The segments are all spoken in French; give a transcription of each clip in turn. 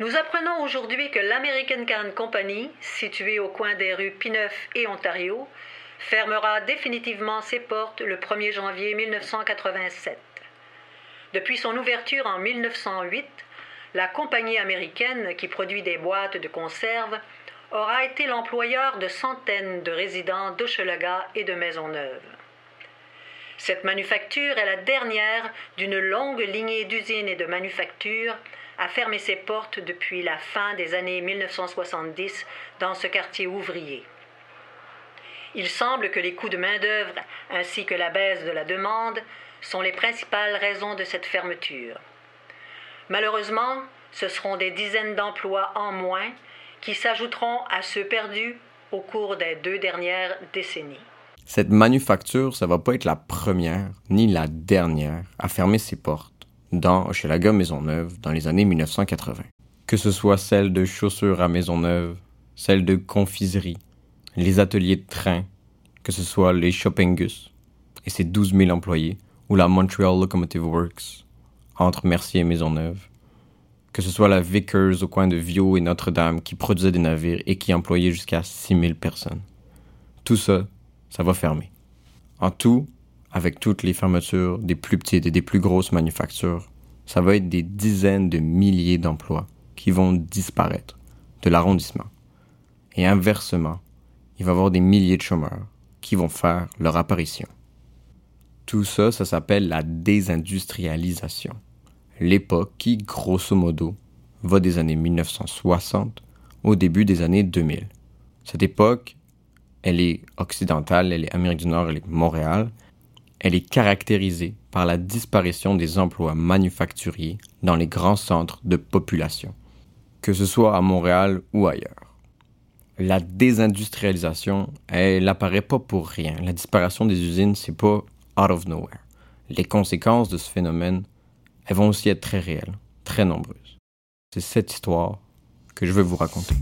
Nous apprenons aujourd'hui que l'American Can Company, située au coin des rues Pineuf et Ontario, fermera définitivement ses portes le 1er janvier 1987. Depuis son ouverture en 1908, la compagnie américaine qui produit des boîtes de conserve aura été l'employeur de centaines de résidents d'Hochelaga et de Maisonneuve. Cette manufacture est la dernière d'une longue lignée d'usines et de manufactures à fermer ses portes depuis la fin des années 1970 dans ce quartier ouvrier. Il semble que les coûts de main-d'œuvre ainsi que la baisse de la demande sont les principales raisons de cette fermeture. Malheureusement, ce seront des dizaines d'emplois en moins qui s'ajouteront à ceux perdus au cours des deux dernières décennies. Cette manufacture, ça va pas être la première ni la dernière à fermer ses portes dans Hochelaga Maisonneuve dans les années 1980. Que ce soit celle de chaussures à Maisonneuve, celle de confiserie, les ateliers de train, que ce soit les Shoppingus et ses 12 000 employés, ou la Montreal Locomotive Works entre Mercier et Maisonneuve, que ce soit la Vickers au coin de Viau et Notre-Dame qui produisait des navires et qui employait jusqu'à 6000 personnes. Tout ça, ça va fermer. En tout, avec toutes les fermetures des plus petites et des plus grosses manufactures, ça va être des dizaines de milliers d'emplois qui vont disparaître de l'arrondissement. Et inversement, il va y avoir des milliers de chômeurs qui vont faire leur apparition. Tout ça, ça s'appelle la désindustrialisation. L'époque qui, grosso modo, va des années 1960 au début des années 2000. Cette époque, elle est occidentale, elle est Amérique du Nord, elle est Montréal. Elle est caractérisée par la disparition des emplois manufacturiers dans les grands centres de population, que ce soit à Montréal ou ailleurs. La désindustrialisation, elle n'apparaît pas pour rien. La disparition des usines, c'est pas out of nowhere. Les conséquences de ce phénomène, elles vont aussi être très réelles, très nombreuses. C'est cette histoire que je veux vous raconter.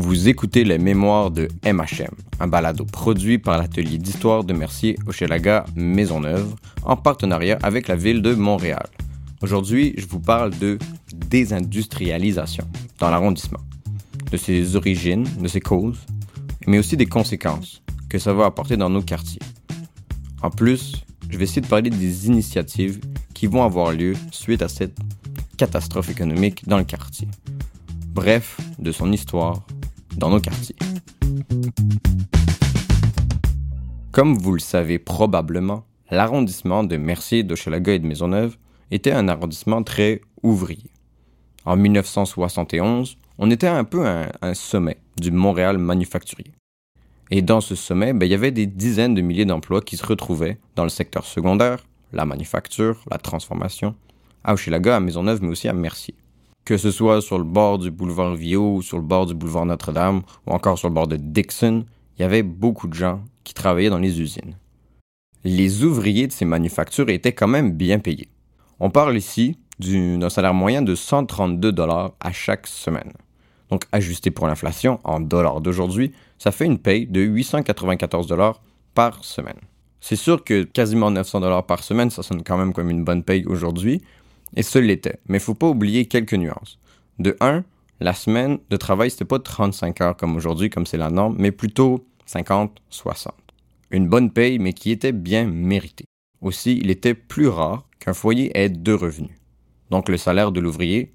Vous écoutez les mémoires de MHM, un balado produit par l'atelier d'histoire de Mercier Hochelaga Maisonneuve en partenariat avec la ville de Montréal. Aujourd'hui, je vous parle de désindustrialisation dans l'arrondissement, de ses origines, de ses causes, mais aussi des conséquences que ça va apporter dans nos quartiers. En plus, je vais essayer de parler des initiatives qui vont avoir lieu suite à cette catastrophe économique dans le quartier. Bref, de son histoire dans nos quartiers. Comme vous le savez probablement, l'arrondissement de Mercier, d'Hochelaga et de Maisonneuve était un arrondissement très ouvrier. En 1971, on était un peu un, sommet du Montréal manufacturier. Et dans ce sommet, ben, il y avait des dizaines de milliers d'emplois qui se retrouvaient dans le secteur secondaire, la manufacture, la transformation, à Hochelaga, à Maisonneuve, mais aussi à Mercier. Que ce soit sur le bord du boulevard Viau, sur le bord du boulevard Notre-Dame, ou encore sur le bord de Dixon, il y avait beaucoup de gens qui travaillaient dans les usines. Les ouvriers de ces manufactures étaient quand même bien payés. On parle ici d'un salaire moyen de 132 dollars à chaque semaine. Donc ajusté pour l'inflation en dollars d'aujourd'hui, ça fait une paye de 894 dollars par semaine. C'est sûr que quasiment 900 dollars par semaine, ça sonne quand même comme une bonne paye aujourd'hui, et ce l'était. Mais faut pas oublier quelques nuances. De 1, la semaine de travail, c'était pas 35 heures comme aujourd'hui, comme c'est la norme, mais plutôt 50, 60. Une bonne paye, mais qui était bien méritée. Aussi, il était plus rare qu'un foyer ait deux revenus. Donc le salaire de l'ouvrier,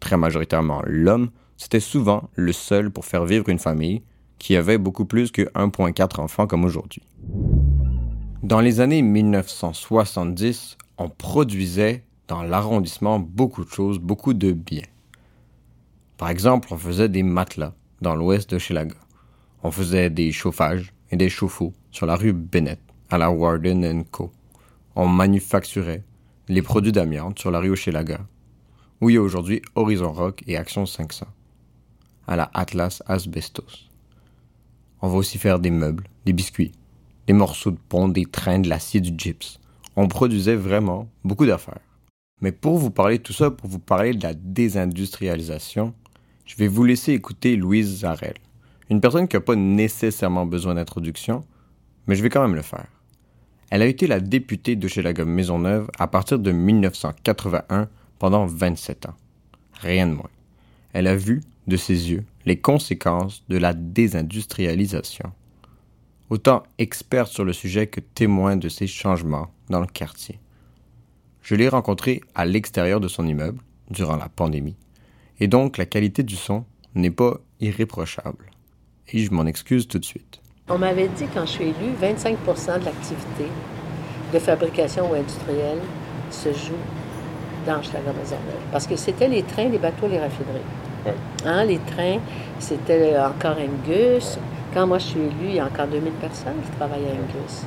très majoritairement l'homme, c'était souvent le seul pour faire vivre une famille qui avait beaucoup plus que 1,4 enfants comme aujourd'hui. Dans les années 1970, on produisait dans l'arrondissement beaucoup de choses, beaucoup de biens. Par exemple, on faisait des matelas dans l'ouest de Chilaga. On faisait des chauffages et des chauffe-eau sur la rue Bennett, à la Warden Co. On manufacturait les produits d'amiante sur la rue Hochelaga, où il y a aujourd'hui Horizon Rock et Action 500, à la Atlas Asbestos. On va aussi faire des meubles, des biscuits, des morceaux de pont, des trains, de l'acier, du gyps. On produisait vraiment beaucoup d'affaires. Mais pour vous parler de tout ça, pour vous parler de la désindustrialisation, je vais vous laisser écouter Louise Zarel, une personne qui n'a pas nécessairement besoin d'introduction, mais je vais quand même le faire. Elle a été la députée de Maison Maisonneuve à partir de 1981 pendant 27 ans. Rien de moins. Elle a vu, de ses yeux, les conséquences de la désindustrialisation. Autant experte sur le sujet que témoin de ces changements dans le quartier. Je l'ai rencontrée à l'extérieur de son immeuble, durant la pandémie, et donc la qualité du son n'est pas irréprochable. Et je m'en excuse tout de suite. On m'avait dit quand je suis élu, 25% de l'activité de fabrication ou industrielle se joue dans Schlager-Maisonneuve. Parce que c'était les trains, les bateaux, les raffineries. Hein, les trains, c'était encore Angus. Quand moi je suis élu, il y a encore 2000 personnes qui travaillaient à Angus.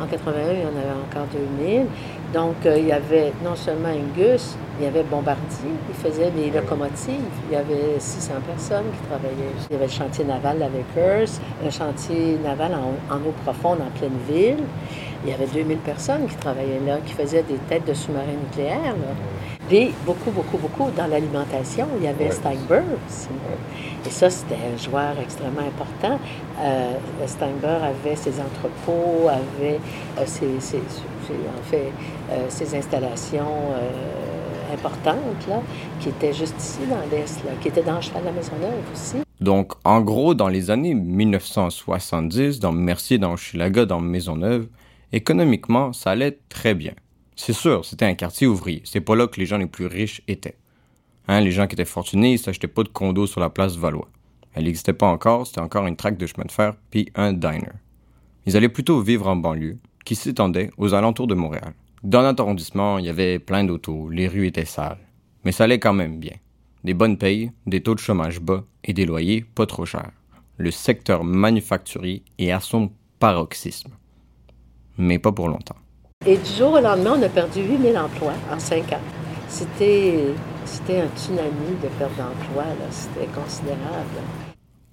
En 81, il y en avait encore 2000. Donc, euh, il y avait non seulement Angus, il y avait Bombardier, il faisait des locomotives. Il y avait 600 personnes qui travaillaient. Il y avait le chantier naval la Vickers, le chantier naval en, eau profonde en pleine ville. Il y avait 2000 personnes qui travaillaient là, qui faisaient des têtes de sous-marins nucléaires. Et beaucoup, beaucoup, beaucoup dans l'alimentation. Il y avait Steinberg aussi. Et ça, c'était un joueur extrêmement important. Euh, Steinberg avait ses entrepôts, avait euh, ses, en fait, euh, ses installations euh, importantes, là, qui étaient juste ici dans l'Est, qui étaient dans Cheval la Maisonneuve aussi. Donc, en gros, dans les années 1970, dans Mercier, dans Hochelaga, dans Maisonneuve, économiquement, ça allait très bien. C'est sûr, c'était un quartier ouvrier. C'est pas là que les gens les plus riches étaient. Hein, les gens qui étaient fortunés, ils s'achetaient pas de condos sur la place Valois. Elle n'existait pas encore, c'était encore une traque de chemin de fer, puis un diner. Ils allaient plutôt vivre en banlieue, qui s'étendait aux alentours de Montréal. Dans notre arrondissement, il y avait plein d'autos, les rues étaient sales. Mais ça allait quand même bien. Des bonnes payes, des taux de chômage bas et des loyers pas trop chers. Le secteur manufacturier est à son paroxysme. Mais pas pour longtemps. Et du jour au lendemain, on a perdu 8000 emplois en cinq ans. C'était, un tsunami de perte d'emplois, c'était considérable.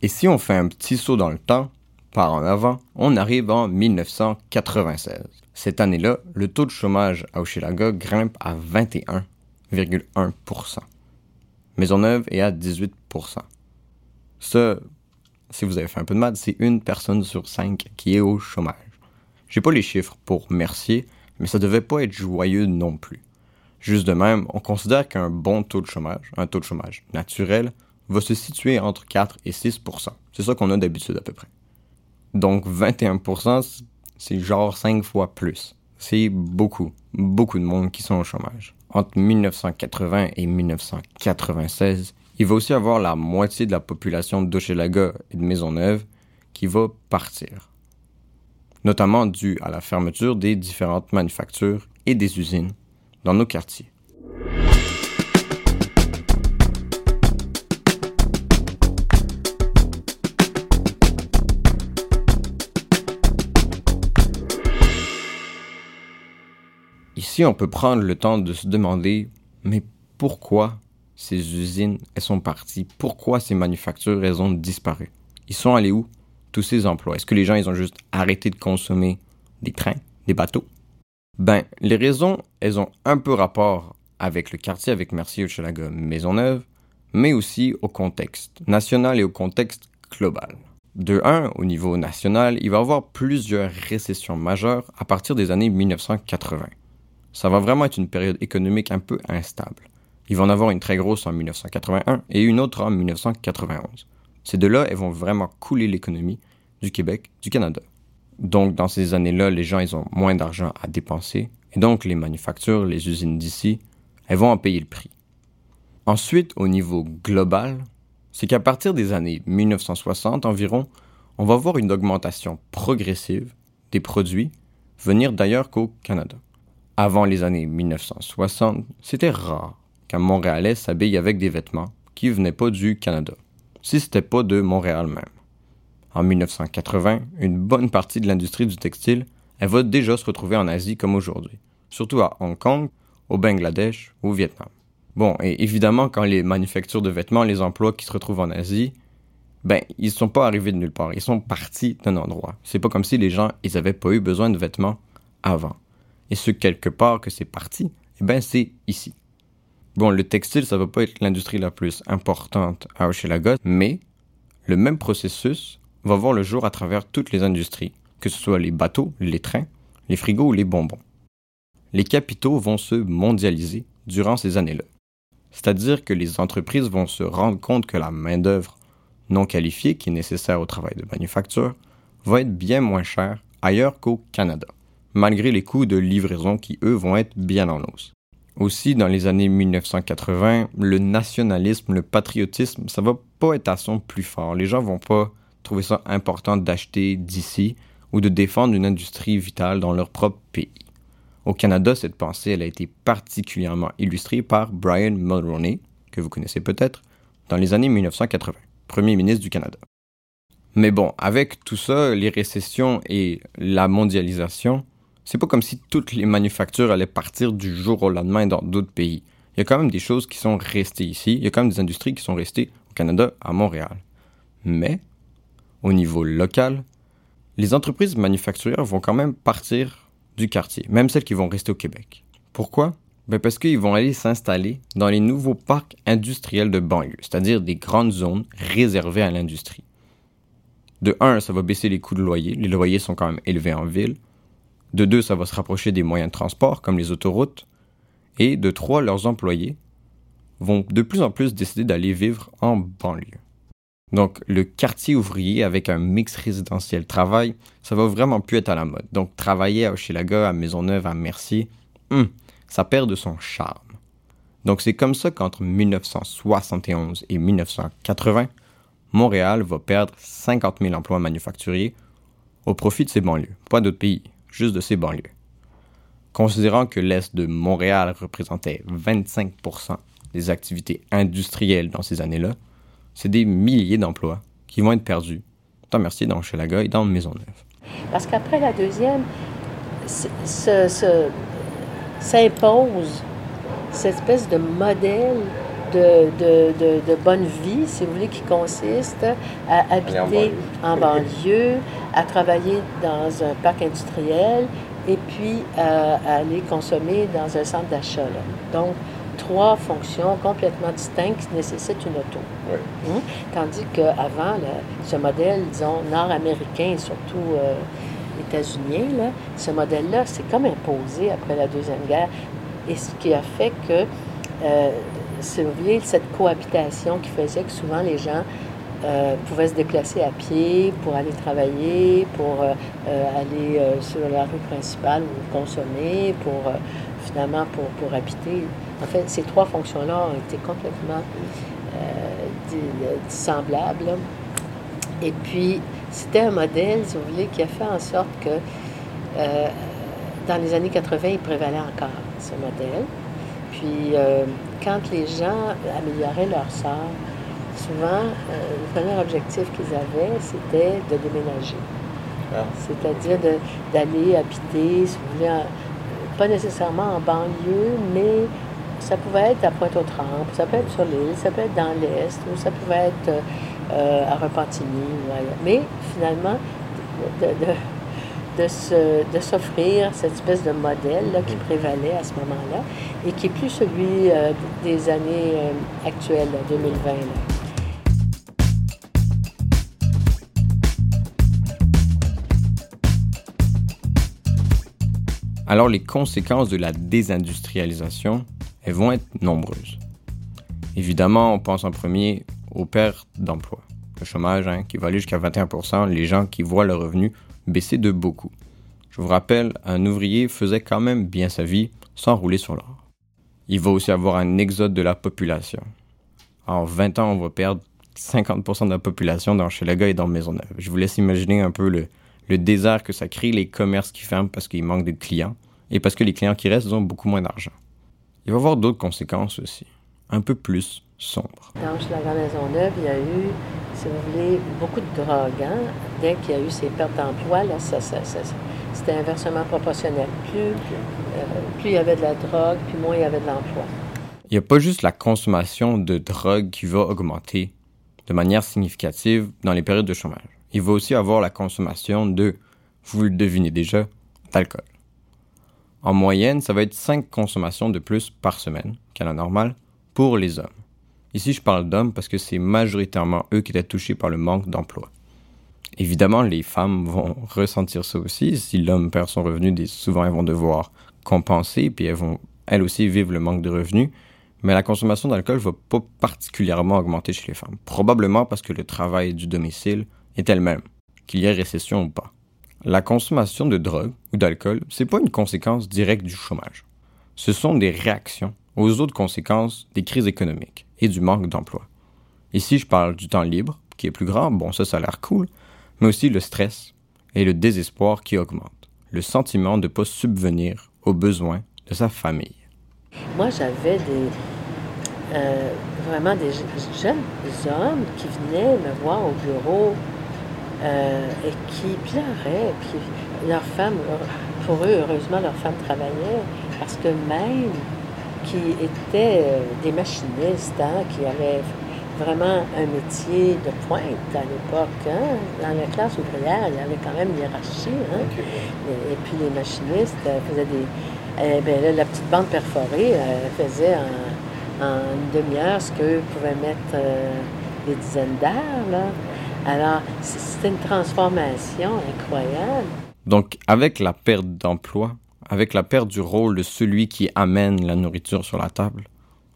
Et si on fait un petit saut dans le temps, par en avant, on arrive en 1996. Cette année-là, le taux de chômage à Hochelaga grimpe à 21,1%. Maisonneuve est à 18%. Ça, si vous avez fait un peu de maths, c'est une personne sur cinq qui est au chômage. J'ai pas les chiffres pour Mercier, mais ça devait pas être joyeux non plus. Juste de même, on considère qu'un bon taux de chômage, un taux de chômage naturel, va se situer entre 4 et 6% C'est ça qu'on a d'habitude à peu près. Donc 21 c'est genre 5 fois plus. C'est beaucoup, beaucoup de monde qui sont au chômage. Entre 1980 et 1996, il va aussi avoir la moitié de la population d'Hochelaga et de Maisonneuve qui va partir notamment dû à la fermeture des différentes manufactures et des usines dans nos quartiers. Ici, on peut prendre le temps de se demander, mais pourquoi ces usines, elles sont parties? Pourquoi ces manufactures, elles ont disparu? Ils sont allés où? Tous ces emplois? Est-ce que les gens, ils ont juste arrêté de consommer des trains, des bateaux? Ben, les raisons, elles ont un peu rapport avec le quartier, avec Mercier, Hochelaga, Maisonneuve, mais aussi au contexte national et au contexte global. De un, au niveau national, il va y avoir plusieurs récessions majeures à partir des années 1980. Ça va vraiment être une période économique un peu instable. Il va en avoir une très grosse en 1981 et une autre en 1991. Ces deux-là, elles vont vraiment couler l'économie du Québec, du Canada. Donc, dans ces années-là, les gens, ils ont moins d'argent à dépenser. Et donc, les manufactures, les usines d'ici, elles vont en payer le prix. Ensuite, au niveau global, c'est qu'à partir des années 1960 environ, on va voir une augmentation progressive des produits venir d'ailleurs qu'au Canada. Avant les années 1960, c'était rare qu'un Montréalais s'habille avec des vêtements qui venaient pas du Canada si ce n'était pas de Montréal même. En 1980, une bonne partie de l'industrie du textile, elle va déjà se retrouver en Asie comme aujourd'hui, surtout à Hong Kong, au Bangladesh ou au Vietnam. Bon, et évidemment, quand les manufactures de vêtements, les emplois qui se retrouvent en Asie, ben, ils ne sont pas arrivés de nulle part, ils sont partis d'un endroit. C'est pas comme si les gens, ils avaient pas eu besoin de vêtements avant. Et ce quelque part que c'est parti, eh ben, c'est ici. Bon, le textile, ça va pas être l'industrie la plus importante à Hochelaga, mais le même processus va voir le jour à travers toutes les industries, que ce soit les bateaux, les trains, les frigos ou les bonbons. Les capitaux vont se mondialiser durant ces années-là. C'est-à-dire que les entreprises vont se rendre compte que la main-d'œuvre non qualifiée qui est nécessaire au travail de manufacture va être bien moins chère ailleurs qu'au Canada, malgré les coûts de livraison qui, eux, vont être bien en hausse. Aussi, dans les années 1980, le nationalisme, le patriotisme, ça va pas être à son plus fort. Les gens vont pas trouver ça important d'acheter d'ici ou de défendre une industrie vitale dans leur propre pays. Au Canada, cette pensée elle a été particulièrement illustrée par Brian Mulroney, que vous connaissez peut-être, dans les années 1980, Premier ministre du Canada. Mais bon, avec tout ça, les récessions et la mondialisation, c'est pas comme si toutes les manufactures allaient partir du jour au lendemain dans d'autres pays. Il y a quand même des choses qui sont restées ici, il y a quand même des industries qui sont restées au Canada, à Montréal. Mais, au niveau local, les entreprises manufacturières vont quand même partir du quartier, même celles qui vont rester au Québec. Pourquoi? Ben parce qu'ils vont aller s'installer dans les nouveaux parcs industriels de banlieue, c'est-à-dire des grandes zones réservées à l'industrie. De un, ça va baisser les coûts de loyer. Les loyers sont quand même élevés en ville. De deux, ça va se rapprocher des moyens de transport, comme les autoroutes. Et de trois, leurs employés vont de plus en plus décider d'aller vivre en banlieue. Donc, le quartier ouvrier avec un mix résidentiel travail, ça va vraiment plus être à la mode. Donc, travailler à Hochelaga, à Maisonneuve, à Mercier, hum, ça perd de son charme. Donc, c'est comme ça qu'entre 1971 et 1980, Montréal va perdre 50 000 emplois manufacturiers au profit de ses banlieues, pas d'autres pays, juste de ses banlieues. Considérant que l'Est de Montréal représentait 25% des activités industrielles dans ces années-là, c'est des milliers d'emplois qui vont être perdus, dans Mercier, dans Chelaga et dans Maisonneuve. Parce qu'après la deuxième, s'impose cette espèce de modèle de, de, de, bonne vie, si vous voulez, qui consiste à habiter en banlieue, à travailler dans un parc industriel et puis à, aller consommer dans un centre d'achat. Donc, trois fonctions complètement distinctes qui nécessitent une auto. Hein? Tandis qu'avant, ce modèle, disons, nord-américain, surtout euh, états-unien, ce modèle-là, c'est comme imposé après la Deuxième Guerre. Et ce qui a fait que, euh, si vous voulez, cette cohabitation qui faisait que souvent les gens euh, pouvaient se déplacer à pied pour aller travailler, pour aller sur la rue principale ou consommer, pour finalement pour, pour habiter. En fait, ces trois fonctions-là ont été complètement euh, semblables. Et puis, c'était un modèle, si vous voulez, qui a fait en sorte que euh, dans les années 80, il prévalait encore ce modèle. Puis, euh, quand les gens amélioraient leur sort, souvent, le premier objectif qu'ils avaient, c'était de déménager. Ah. C'est-à-dire d'aller habiter, si vous voulez, pas nécessairement en banlieue, mais ça pouvait être à Pointe-aux-Trembles, ça peut être sur l'île, ça peut être dans l'Est, ou ça pouvait être euh, à Repentigny. Mais finalement, de, de, de s'offrir cette espèce de modèle là, qui prévalait à ce moment-là et qui est plus celui euh, des années euh, actuelles, 2020. Alors les conséquences de la désindustrialisation elles vont être nombreuses. Évidemment, on pense en premier aux pertes d'emplois. Le chômage hein, qui va aller jusqu'à 21% les gens qui voient leur revenu baisser de beaucoup. Je vous rappelle, un ouvrier faisait quand même bien sa vie sans rouler sur l'or. Il va aussi avoir un exode de la population. En 20 ans, on va perdre 50% de la population dans Chelaga et dans Maisonneuve. Je vous laisse imaginer un peu le, le désert que ça crée, les commerces qui ferment parce qu'il manque de clients et parce que les clients qui restent ont beaucoup moins d'argent il va y avoir d'autres conséquences aussi, un peu plus sombres. Dans la Grande Maisonneuve, il y a eu, si vous voulez, beaucoup de drogue. Hein. Dès qu'il y a eu ces pertes d'emploi, là, ça, ça, c'était inversement proportionnel. Plus, euh, plus il y avait de la drogue, plus moins il y avait de l'emploi. Il n'y a pas juste la consommation de drogue qui va augmenter de manière significative dans les périodes de chômage. Il va aussi avoir la consommation de, vous le devinez déjà, d'alcool. En moyenne, ça va être 5 consommations de plus par semaine qu'à la normale pour les hommes. Ici, je parle d'hommes parce que c'est majoritairement eux qui étaient touchés par le manque d'emploi. Évidemment, les femmes vont ressentir ça aussi. Si l'homme perd son revenu, souvent elles vont devoir compenser, puis elles vont elles aussi vivre le manque de revenus. Mais la consommation d'alcool va pas particulièrement augmenter chez les femmes, probablement parce que le travail du domicile est elle-même, qu'il y ait récession ou pas. La consommation de drogue ou d'alcool, c'est pas une conséquence directe du chômage. Ce sont des réactions aux autres conséquences des crises économiques et du manque d'emploi. Ici, je parle du temps libre, qui est plus grand, bon ça, ça a l'air cool, mais aussi le stress et le désespoir qui augmente, le sentiment de ne pas subvenir aux besoins de sa famille. Moi, j'avais euh, vraiment des jeunes hommes qui venaient me voir au bureau euh, et qui pleuraient. Puis leur femme, pour eux, heureusement, leur femme travaillait parce que même qui étaient euh, des machinistes, hein, qui avaient vraiment un métier de pointe à l'époque. Hein. Dans la classe ouvrière, il y avait quand même une hiérarchie. Hein. Et, puis les machinistes faisaient des. Eh bien, la petite bande perforée faisait en, une demi-heure ce qu'eux pouvaient mettre euh, des dizaines d'heures. Alors, c'était une transformation incroyable. Donc, avec la perte d'emploi, avec la perte du rôle de celui qui amène la nourriture sur la table,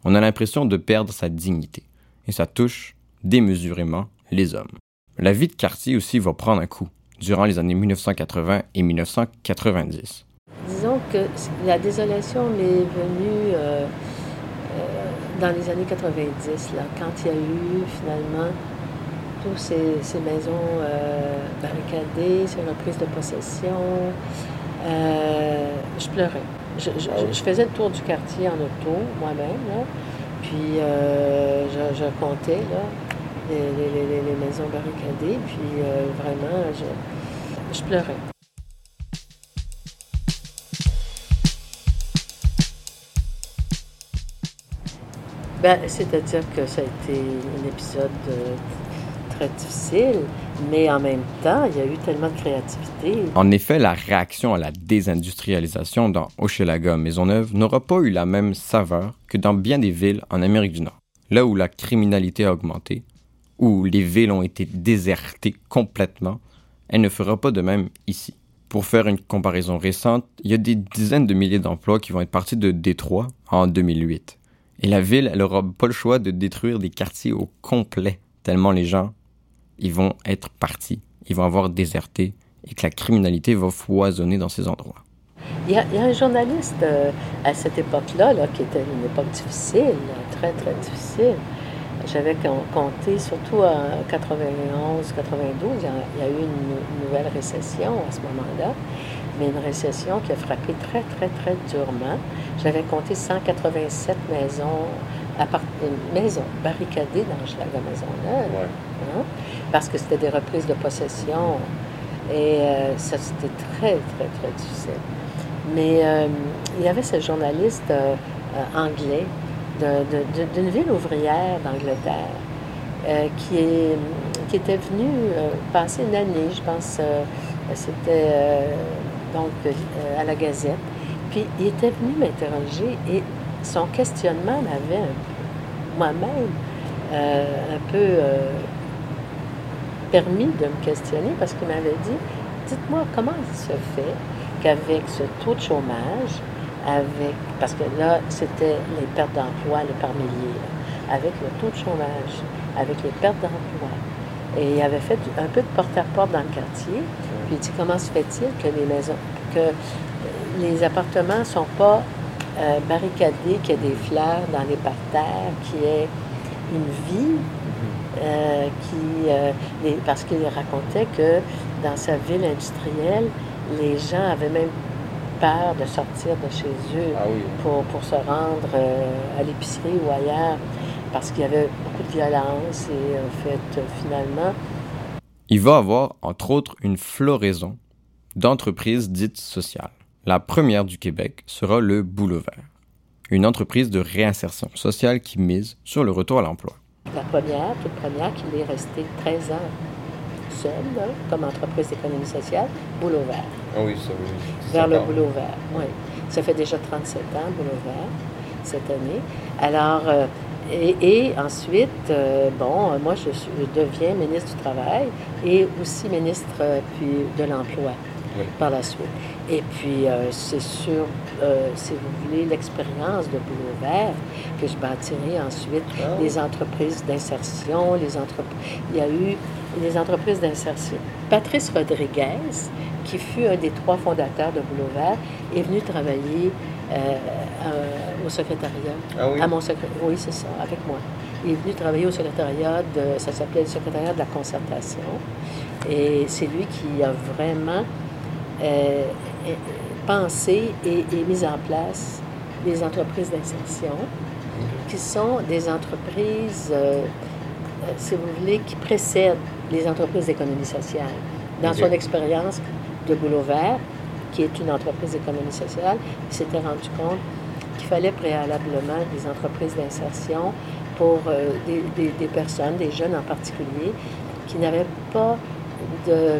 on a l'impression de perdre sa dignité. Et ça touche démesurément les hommes. La vie de quartier aussi va prendre un coup durant les années 1980 et 1990. Disons que la désolation m'est venue euh, euh, dans les années 90, là, quand il y a eu finalement ces, maisons euh, barricadées, ces reprises de possession. je pleurais. Je, je, faisais le tour du quartier en auto, moi-même, puis je, comptais là, les, maisons barricadées, puis vraiment, je pleurais. Ben, c'est-à-dire que ça a été un épisode euh, très difficile, mais en même temps, il y a eu tellement de créativité. En effet, la réaction à la désindustrialisation dans Hochelaga Maisonneuve n'aura pas eu la même saveur que dans bien des villes en Amérique du Nord, là où la criminalité a augmenté, où les villes ont été désertées complètement, elle ne fera pas de même ici. Pour faire une comparaison récente, il y a des dizaines de milliers d'emplois qui vont être partis de Détroit en 2008. Et la ville, elle n'aura pas le choix de détruire des quartiers au complet, tellement les gens, ils vont être partis, ils vont avoir déserté et que la criminalité va foisonner dans ces endroits. Il y a, un journaliste euh, à cette époque-là, là, qui était une époque difficile, très, très difficile. J'avais compté, surtout en 91, 92, il y, a, il y a eu une nouvelle récession à ce moment-là mais une récession qui a frappé très, très, très durement. J'avais compté 187 maisons, maisons barricadées dans la Maisonneuve, ouais. hein, parce que c'était des reprises de possession. Et euh, ça, c'était très, très, très difficile. Mais euh, il y avait ce journaliste euh, anglais d'une ville ouvrière d'Angleterre qui, était venu passer une année, je pense, c'était donc à la Gazette. Puis il était venu m'interroger et son questionnement m'avait moi-même un peu permis de me questionner parce qu'il m'avait dit Dites-moi comment il se fait qu'avec ce taux de chômage, avec parce que là, c'était les pertes d'emploi le par milliers, avec le taux de chômage, avec les pertes d'emploi, et il avait fait un peu de porte-à-porte dans le quartier. Puis il dit comment se fait-il que les maisons, que les appartements ne sont pas euh, barricadés, qu'il y a des fleurs dans les parterres, qu'il y ait une vie, euh, qui, euh, parce qu'il racontait que dans sa ville industrielle, les gens avaient même peur de sortir de chez eux ah pour, pour, se rendre à l'épicerie ou ailleurs parce qu'il y avait beaucoup de violence et en fait, finalement... Il va avoir, entre autres, une floraison d'entreprises dites sociales. La première du Québec sera le Boulot Vert, une entreprise de réinsertion sociale qui mise sur le retour à l'emploi. La première, toute première, qui est restée 13 ans seule, comme entreprise d'économie sociale, Boulot Vert. Ah oui, ça oui. Vers le Boulot Vert, oui. Ça fait déjà 37 ans, Boulot Vert, cette année. Alors, euh, Et, ensuite, euh, bon, moi, je, deviens ministre du Travail et aussi ministre puis, de l'Emploi par la suite. Et puis, c'est sûr, si vous voulez, l'expérience de Boulot Vert que je bâtirai ensuite ah les entreprises d'insertion, les entreprises. Il y a eu les entreprises d'insertion. Patrice Rodriguez, qui fut un des trois fondateurs de Boulot Vert, est venu travailler euh, au secrétariat. Ah oui? À mon Oui, c'est ça, avec moi. Il est venu travailler au secrétariat de, ça s'appelait le secrétariat de la concertation. Et c'est lui qui a vraiment euh, pensé et, mis en place des entreprises d'insertion, qui sont des entreprises, euh, si vous voulez, qui précèdent les entreprises d'économie sociale. Dans son expérience de Boulot Vert, qui est une entreprise d'économie sociale, il s'était rendu compte qu'il fallait préalablement des entreprises d'insertion pour euh, des, personnes, des jeunes en particulier, qui n'avaient pas de,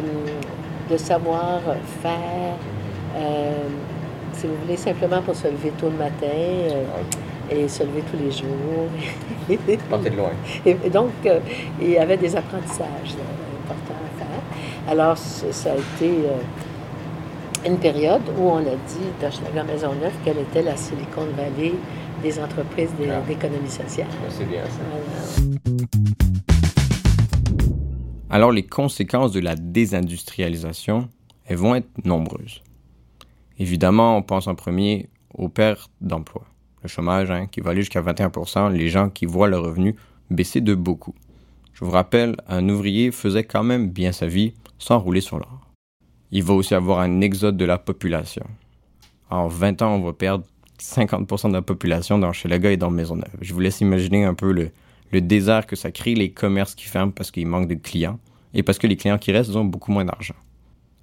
de savoir-faire, euh, si vous voulez, simplement pour se lever tôt le matin. Euh, et se lever tous les jours. Partir de loin. Et, donc, il y avait des apprentissages importants à faire. Alors, ça a été une période où on a dit d'Hochelaga Maisonneuve qu'elle était la Silicon Valley des entreprises ah. d'économie sociale. C'est bien ça. Alors les conséquences de la désindustrialisation, elles vont être nombreuses. Évidemment, on pense en premier aux pertes d'emplois. Le chômage hein, qui va aller jusqu'à 21% les gens qui voient leur revenu baisser de beaucoup. Je vous rappelle, un ouvrier faisait quand même bien sa vie sans rouler sur l'or il va aussi avoir un exode de la population. En 20 ans, on va perdre 50% de la population dans Chelaga et dans Maisonneuve. Je vous laisse imaginer un peu le, le désert que ça crée, les commerces qui ferment parce qu'il manque de clients et parce que les clients qui restent ont beaucoup moins d'argent.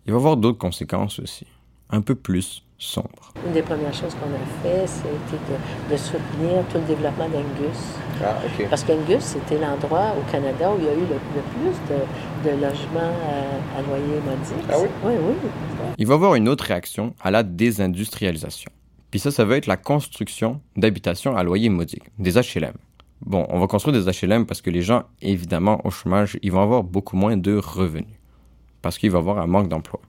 Il va y avoir d'autres conséquences aussi, un peu plus sombres. Une des premières choses qu'on a fait, c'était de, soutenir tout le développement d'Angus. Ah, parce qu'Angus, c'était l'endroit au Canada où il y a eu le, plus de, de logements à, loyer modique. Ah oui? Oui, oui. Il va y avoir une autre réaction à la désindustrialisation. Puis ça, ça va être la construction d'habitations à loyer modique, des HLM. Bon, on va construire des HLM parce que les gens, évidemment, au chômage, ils vont avoir beaucoup moins de revenus. Parce qu'il va y avoir un manque d'emploi.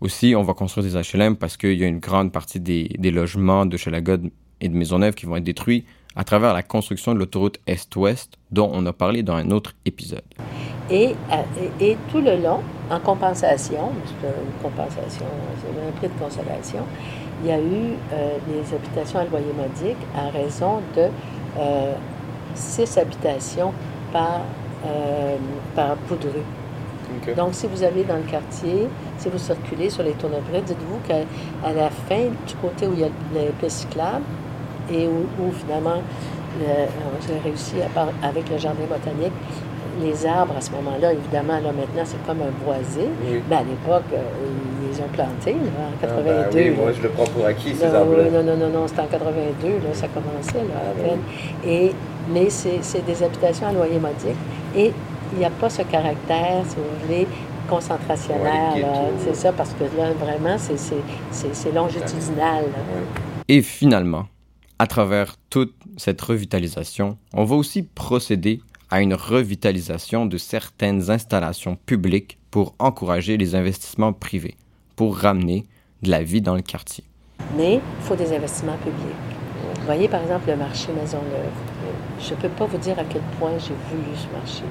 Aussi, on va construire des HLM parce qu'il y a une grande partie des, logements de Chalagode et de Maisonneuve qui vont être détruits à travers la construction de l'autoroute Est-Ouest dont on a parlé dans un autre épisode. Et, et, tout le long, en compensation, c'est une compensation, c'est un prix de consolation, il y a eu euh, des habitations à loyer modique à raison de euh, six habitations par, euh, par poudrue. Donc, si vous allez dans le quartier, si vous circulez sur les tournevis, dites-vous qu'à la fin, du côté où il y a les pistes cyclables et où, finalement, j'ai réussi à avec le jardin botanique, les arbres à ce moment-là, évidemment, là maintenant, c'est comme un boisé. Mais à l'époque, euh, ils les ont plantés, en 82. Ah, ben oui, moi, je le prends pour acquis, ces arbres-là. Non, non, non, non, c'était en 82, là, ça commençait, là, à peine. Et, mais c'est des habitations à loyer modique. Et il n'y a pas ce caractère, si vous voulez, concentrationnaire. c'est ça, parce que là, vraiment, c'est longitudinal. Et finalement, à travers toute cette revitalisation, on va aussi procéder à une revitalisation de certaines installations publiques pour encourager les investissements privés, pour ramener de la vie dans le quartier. Mais il faut des investissements publics. Vous voyez, par exemple, le marché Maisonneuve. Je ne peux pas vous dire à quel point j'ai voulu ce marché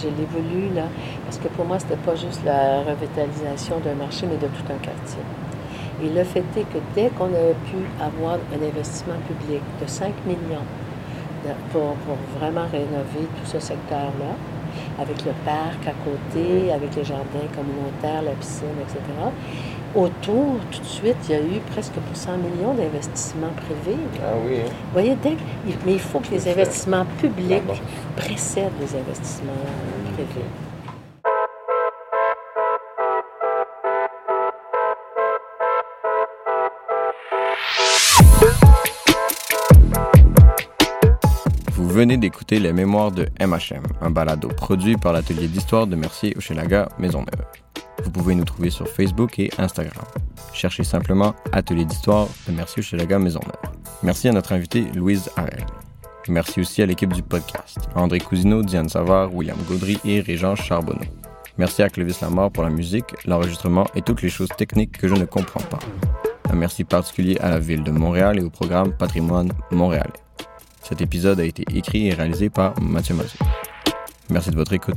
je l'ai voulu, là, parce que pour moi, c'était pas juste la revitalisation d'un marché, mais de tout un quartier. Et le fait est que dès qu'on a pu avoir un investissement public de 5 millions pour, vraiment rénover tout ce secteur-là, avec le parc à côté, avec les jardins communautaires, la piscine, etc., autour, tout de suite, il y a eu presque pour 100 millions d'investissements privés. Ah oui. Hein? Vous voyez, mais il faut que les investissements publics précèdent les investissements privés. venez d'écouter Les Mémoires de MHM, un balado produit par l'atelier d'histoire de Mercier Hochelaga Maisonneuve. Vous pouvez nous trouver sur Facebook et Instagram. Cherchez simplement Atelier d'histoire de Mercier Hochelaga Maisonneuve. Merci à notre invité Louise Harel. Merci aussi à l'équipe du podcast, André Cousineau, Diane Savard, William Gaudry et Régent Charbonneau. Merci à Clovis Lamar pour la musique, l'enregistrement et toutes les choses techniques que je ne comprends pas. Un merci particulier à la ville de Montréal et au programme Patrimoine Montréalais. Cet épisode a été écrit et réalisé par Mathieu Mazur. Merci de votre écoute.